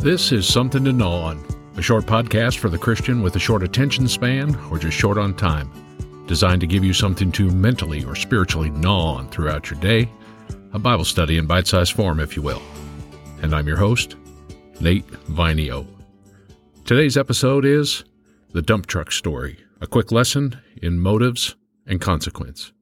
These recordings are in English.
This is Something to Gnaw On, a short podcast for the Christian with a short attention span or just short on time, designed to give you something to mentally or spiritually gnaw on throughout your day, a Bible study in bite sized form, if you will. And I'm your host, Nate Vineo. Today's episode is The Dump Truck Story, a quick lesson in motives and consequence.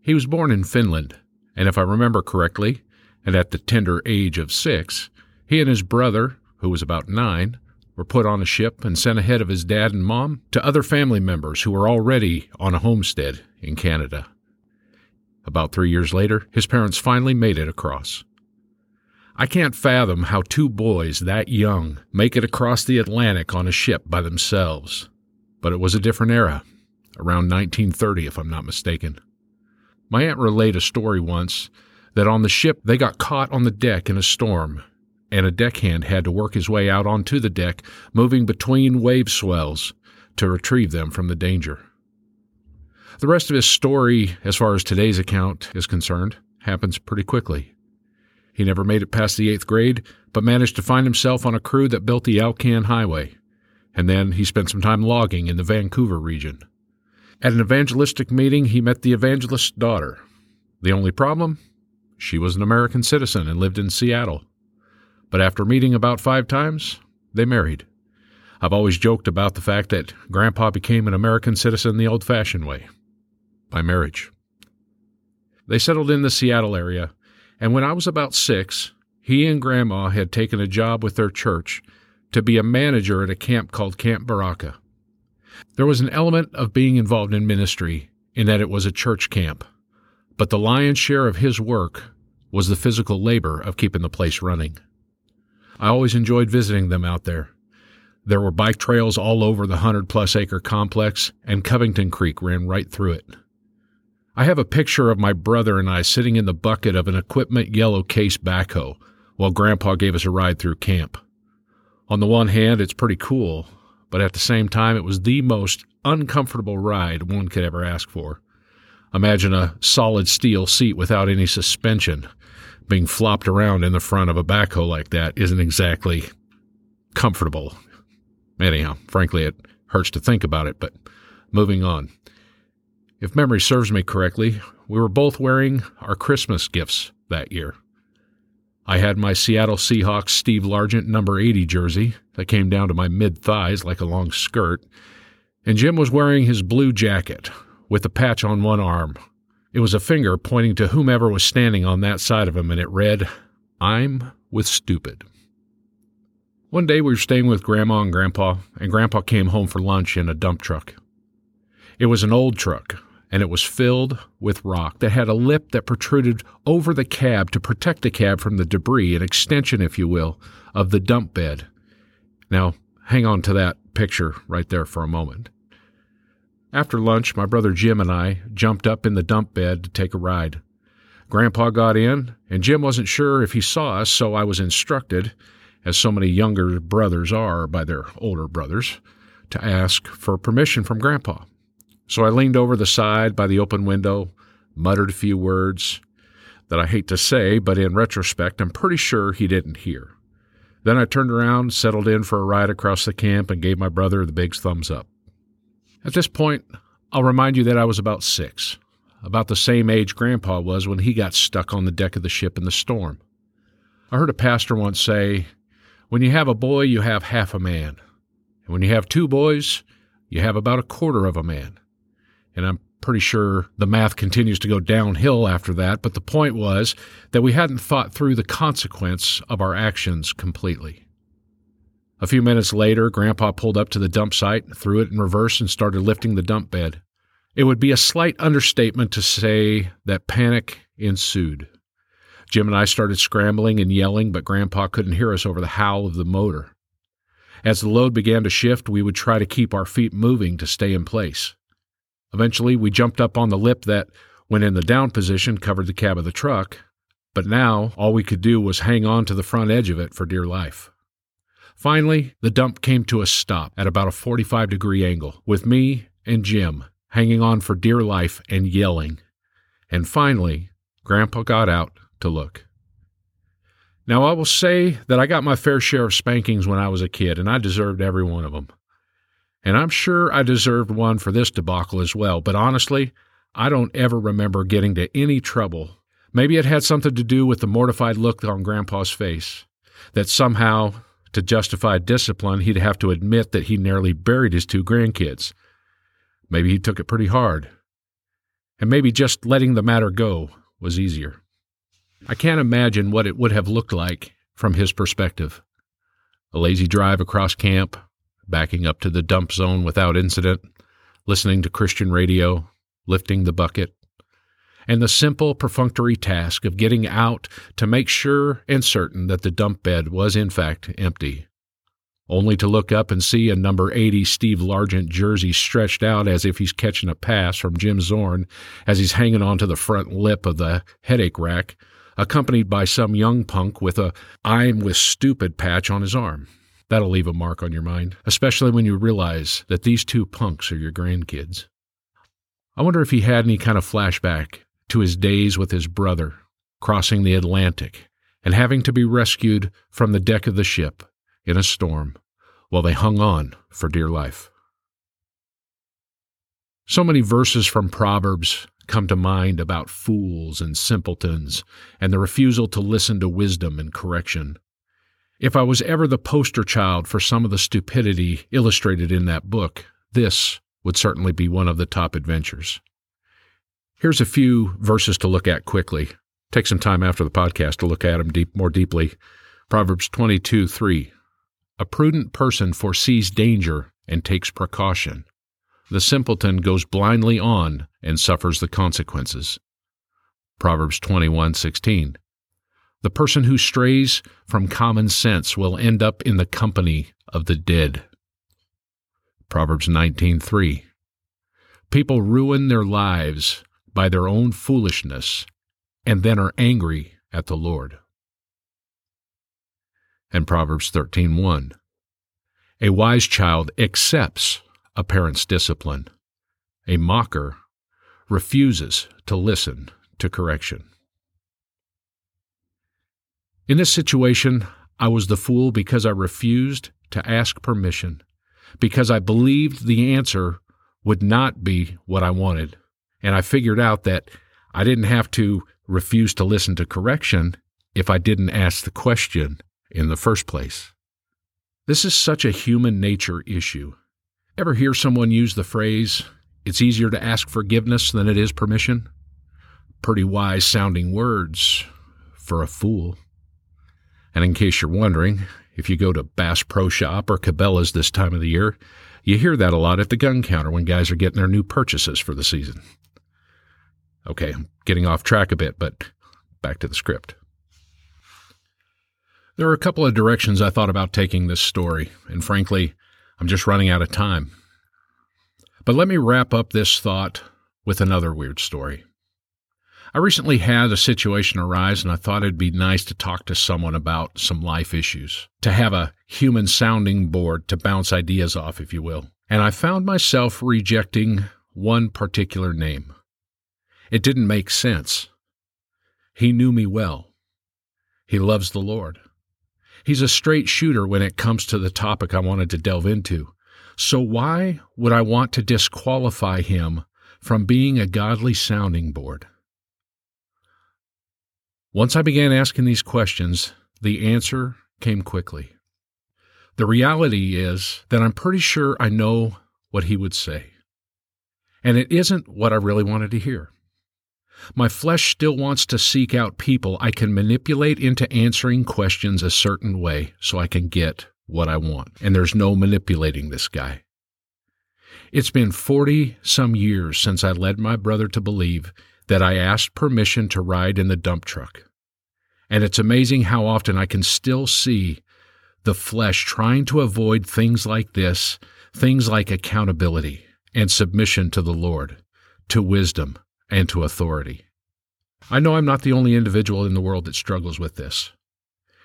He was born in Finland, and if I remember correctly, and at the tender age of six, he and his brother, who was about nine, were put on a ship and sent ahead of his dad and mom to other family members who were already on a homestead in Canada. About three years later, his parents finally made it across. I can't fathom how two boys that young make it across the Atlantic on a ship by themselves. But it was a different era, around 1930, if I'm not mistaken. My aunt relayed a story once that on the ship they got caught on the deck in a storm, and a deckhand had to work his way out onto the deck, moving between wave swells to retrieve them from the danger. The rest of his story, as far as today's account is concerned, happens pretty quickly. He never made it past the eighth grade, but managed to find himself on a crew that built the Alcan Highway, and then he spent some time logging in the Vancouver region. At an evangelistic meeting, he met the evangelist's daughter. The only problem? She was an American citizen and lived in Seattle. But after meeting about five times, they married. I've always joked about the fact that Grandpa became an American citizen the old fashioned way by marriage. They settled in the Seattle area, and when I was about six, he and Grandma had taken a job with their church to be a manager at a camp called Camp Berachah. There was an element of being involved in ministry in that it was a church camp, but the lion's share of his work was the physical labor of keeping the place running. I always enjoyed visiting them out there. There were bike trails all over the 100 plus acre complex, and Covington Creek ran right through it. I have a picture of my brother and I sitting in the bucket of an equipment yellow case backhoe while Grandpa gave us a ride through camp. On the one hand, it's pretty cool, but at the same time, it was the most uncomfortable ride one could ever ask for. Imagine a solid steel seat without any suspension being flopped around in the front of a backhoe like that isn't exactly comfortable. Anyhow, frankly, it hurts to think about it, but moving on. If memory serves me correctly, we were both wearing our Christmas gifts that year. I had my Seattle Seahawks Steve Largent number 80 jersey that came down to my mid thighs like a long skirt, and Jim was wearing his blue jacket with a patch on one arm it was a finger pointing to whomever was standing on that side of him, and it read, I'm with stupid. One day we were staying with Grandma and Grandpa, and Grandpa came home for lunch in a dump truck. It was an old truck, and it was filled with rock that had a lip that protruded over the cab to protect the cab from the debris, an extension, if you will, of the dump bed. Now, hang on to that picture right there for a moment. After lunch, my brother Jim and I jumped up in the dump bed to take a ride. Grandpa got in, and Jim wasn't sure if he saw us, so I was instructed, as so many younger brothers are by their older brothers, to ask for permission from Grandpa. So I leaned over the side by the open window, muttered a few words that I hate to say, but in retrospect, I'm pretty sure he didn't hear. Then I turned around, settled in for a ride across the camp, and gave my brother the big thumbs up. At this point, I'll remind you that I was about six, about the same age Grandpa was when he got stuck on the deck of the ship in the storm. I heard a pastor once say, When you have a boy, you have half a man. And when you have two boys, you have about a quarter of a man. And I'm pretty sure the math continues to go downhill after that, but the point was that we hadn't thought through the consequence of our actions completely. A few minutes later, Grandpa pulled up to the dump site, threw it in reverse, and started lifting the dump bed. It would be a slight understatement to say that panic ensued. Jim and I started scrambling and yelling, but Grandpa couldn't hear us over the howl of the motor. As the load began to shift, we would try to keep our feet moving to stay in place. Eventually, we jumped up on the lip that, when in the down position, covered the cab of the truck, but now all we could do was hang on to the front edge of it for dear life. Finally, the dump came to a stop at about a 45 degree angle, with me and Jim hanging on for dear life and yelling. And finally, Grandpa got out to look. Now, I will say that I got my fair share of spankings when I was a kid, and I deserved every one of them. And I'm sure I deserved one for this debacle as well, but honestly, I don't ever remember getting to any trouble. Maybe it had something to do with the mortified look on Grandpa's face, that somehow, to justify discipline, he'd have to admit that he nearly buried his two grandkids. Maybe he took it pretty hard. And maybe just letting the matter go was easier. I can't imagine what it would have looked like from his perspective. A lazy drive across camp, backing up to the dump zone without incident, listening to Christian radio, lifting the bucket, and the simple perfunctory task of getting out to make sure and certain that the dump bed was in fact empty. Only to look up and see a number 80 Steve Largent jersey stretched out as if he's catching a pass from Jim Zorn as he's hanging onto the front lip of the headache rack, accompanied by some young punk with a I'm with stupid patch on his arm. That'll leave a mark on your mind, especially when you realize that these two punks are your grandkids. I wonder if he had any kind of flashback to his days with his brother, crossing the Atlantic and having to be rescued from the deck of the ship in a storm while they hung on for dear life. So many verses from Proverbs come to mind about fools and simpletons and the refusal to listen to wisdom and correction. If I was ever the poster child for some of the stupidity illustrated in that book, this would certainly be one of the top adventures. Here's a few verses to look at quickly. Take some time after the podcast to look at them deep, more deeply. Proverbs 22 3. A prudent person foresees danger and takes precaution. The simpleton goes blindly on and suffers the consequences. Proverbs 21:16. The person who strays from common sense will end up in the company of the dead. Proverbs 19:3. People ruin their lives by their own foolishness and then are angry at the Lord. And Proverbs 13:1. A wise child accepts a parent's discipline. A mocker refuses to listen to correction. In this situation, I was the fool because I refused to ask permission, because I believed the answer would not be what I wanted, and I figured out that I didn't have to refuse to listen to correction if I didn't ask the question in the first place. This is such a human nature issue. Ever hear someone use the phrase, it's easier to ask forgiveness than it is permission? Pretty wise sounding words for a fool. And in case you're wondering, if you go to Bass Pro Shop or Cabela's this time of the year, you hear that a lot at the gun counter when guys are getting their new purchases for the season. Okay, I'm getting off track a bit, but back to the script. There are a couple of directions I thought about taking this story, and frankly, I'm just running out of time. But let me wrap up this thought with another weird story. I recently had a situation arise, and I thought it'd be nice to talk to someone about some life issues, to have a human sounding board to bounce ideas off, if you will. And I found myself rejecting one particular name. It didn't make sense. He knew me well. He loves the Lord. He's a straight shooter when it comes to the topic I wanted to delve into. So why would I want to disqualify him from being a godly sounding board? Once I began asking these questions, the answer came quickly. The reality is that I'm pretty sure I know what he would say. And it isn't what I really wanted to hear. My flesh still wants to seek out people I can manipulate into answering questions a certain way so I can get what I want. And there's no manipulating this guy. It's been 40 some years since I led my brother to believe that I asked permission to ride in the dump truck. And it's amazing how often I can still see the flesh trying to avoid things like this, things like accountability and submission to the Lord, to wisdom, and to authority. I know I'm not the only individual in the world that struggles with this.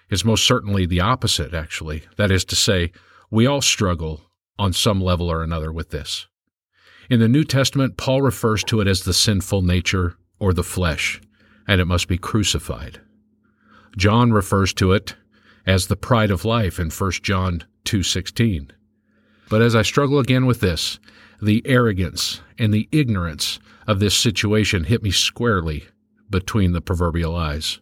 It's most certainly the opposite, actually. That is to say, we all struggle on some level or another with this. In the New Testament, Paul refers to it as the sinful nature or the flesh, and it must be crucified. John refers to it as the pride of life in 1 John 2:16. But as I struggle again with this, the arrogance and the ignorance of this situation hit me squarely between the proverbial eyes.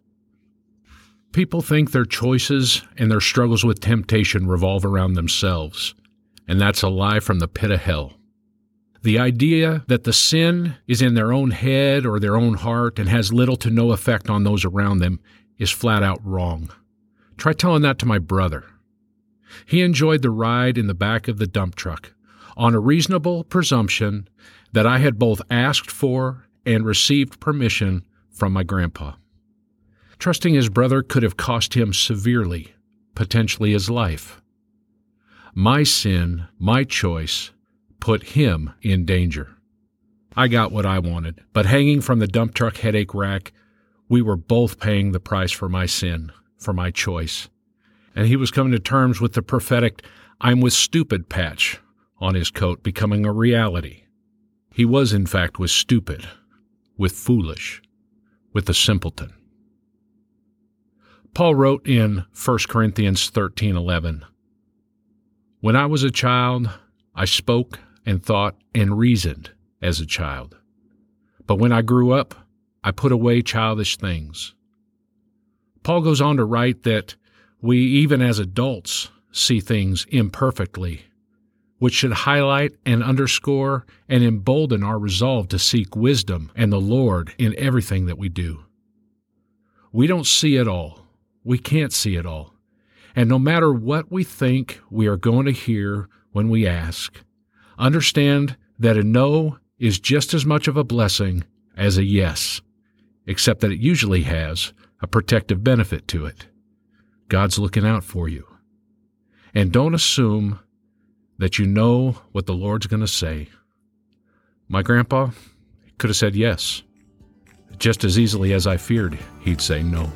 People think their choices and their struggles with temptation revolve around themselves, and that's a lie from the pit of hell. The idea that the sin is in their own head or their own heart and has little to no effect on those around them is flat out wrong. Try telling that to my brother. He enjoyed the ride in the back of the dump truck on a reasonable presumption that I had both asked for and received permission from my grandpa. Trusting his brother could have cost him severely, potentially his life. My sin, my choice, put him in danger. I got what I wanted, but hanging from the dump truck headache rack, we were both paying the price for my sin, for my choice. And he was coming to terms with the prophetic I'm with stupid patch on his coat becoming a reality. He was, in fact, with stupid, with foolish, with the simpleton. Paul wrote in 1 Corinthians 13:11, "When I was a child, I spoke and thought and reasoned as a child. But when I grew up, I put away childish things." Paul goes on to write that we even as adults see things imperfectly which should highlight and underscore and embolden our resolve to seek wisdom and the Lord in everything that we do. We don't see it all. We can't see it all. And no matter what we think we are going to hear when we ask, understand that a no is just as much of a blessing as a yes, except that it usually has a protective benefit to it. God's looking out for you. And don't assume that you know what the Lord's going to say. My grandpa could have said yes, just as easily as I feared he'd say no.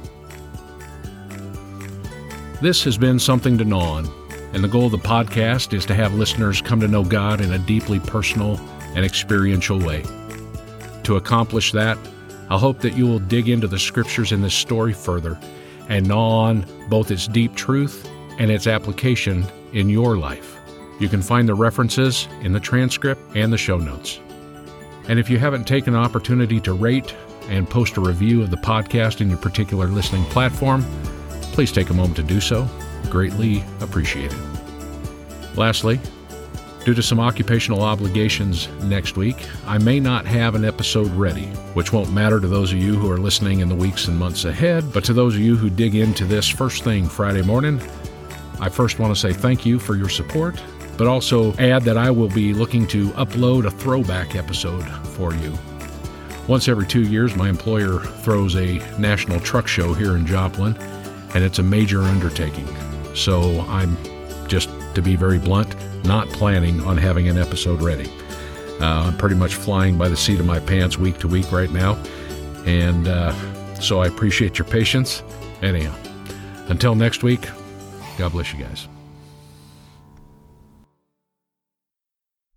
This has been something to gnaw on, and the goal of the podcast is to have listeners come to know God in a deeply personal and experiential way. To accomplish that, I hope that you will dig into the scriptures in this story further and gnaw on both its deep truth and its application in your life. You can find the references in the transcript and the show notes. And if you haven't taken an opportunity to rate and post a review of the podcast in your particular listening platform, please take a moment to do so. Greatly appreciated. Lastly, due to some occupational obligations next week, I may not have an episode ready, which won't matter to those of you who are listening in the weeks and months ahead, but to those of you who dig into this first thing Friday morning, I first want to say thank you for your support but also add that I will be looking to upload a throwback episode for you. Once every two years, my employer throws a national truck show here in Joplin, and it's a major undertaking. So I'm just, to be very blunt, not planning on having an episode ready. Uh, I'm pretty much flying by the seat of my pants week to week right now, and uh, so I appreciate your patience. Anyhow, until next week, God bless you guys.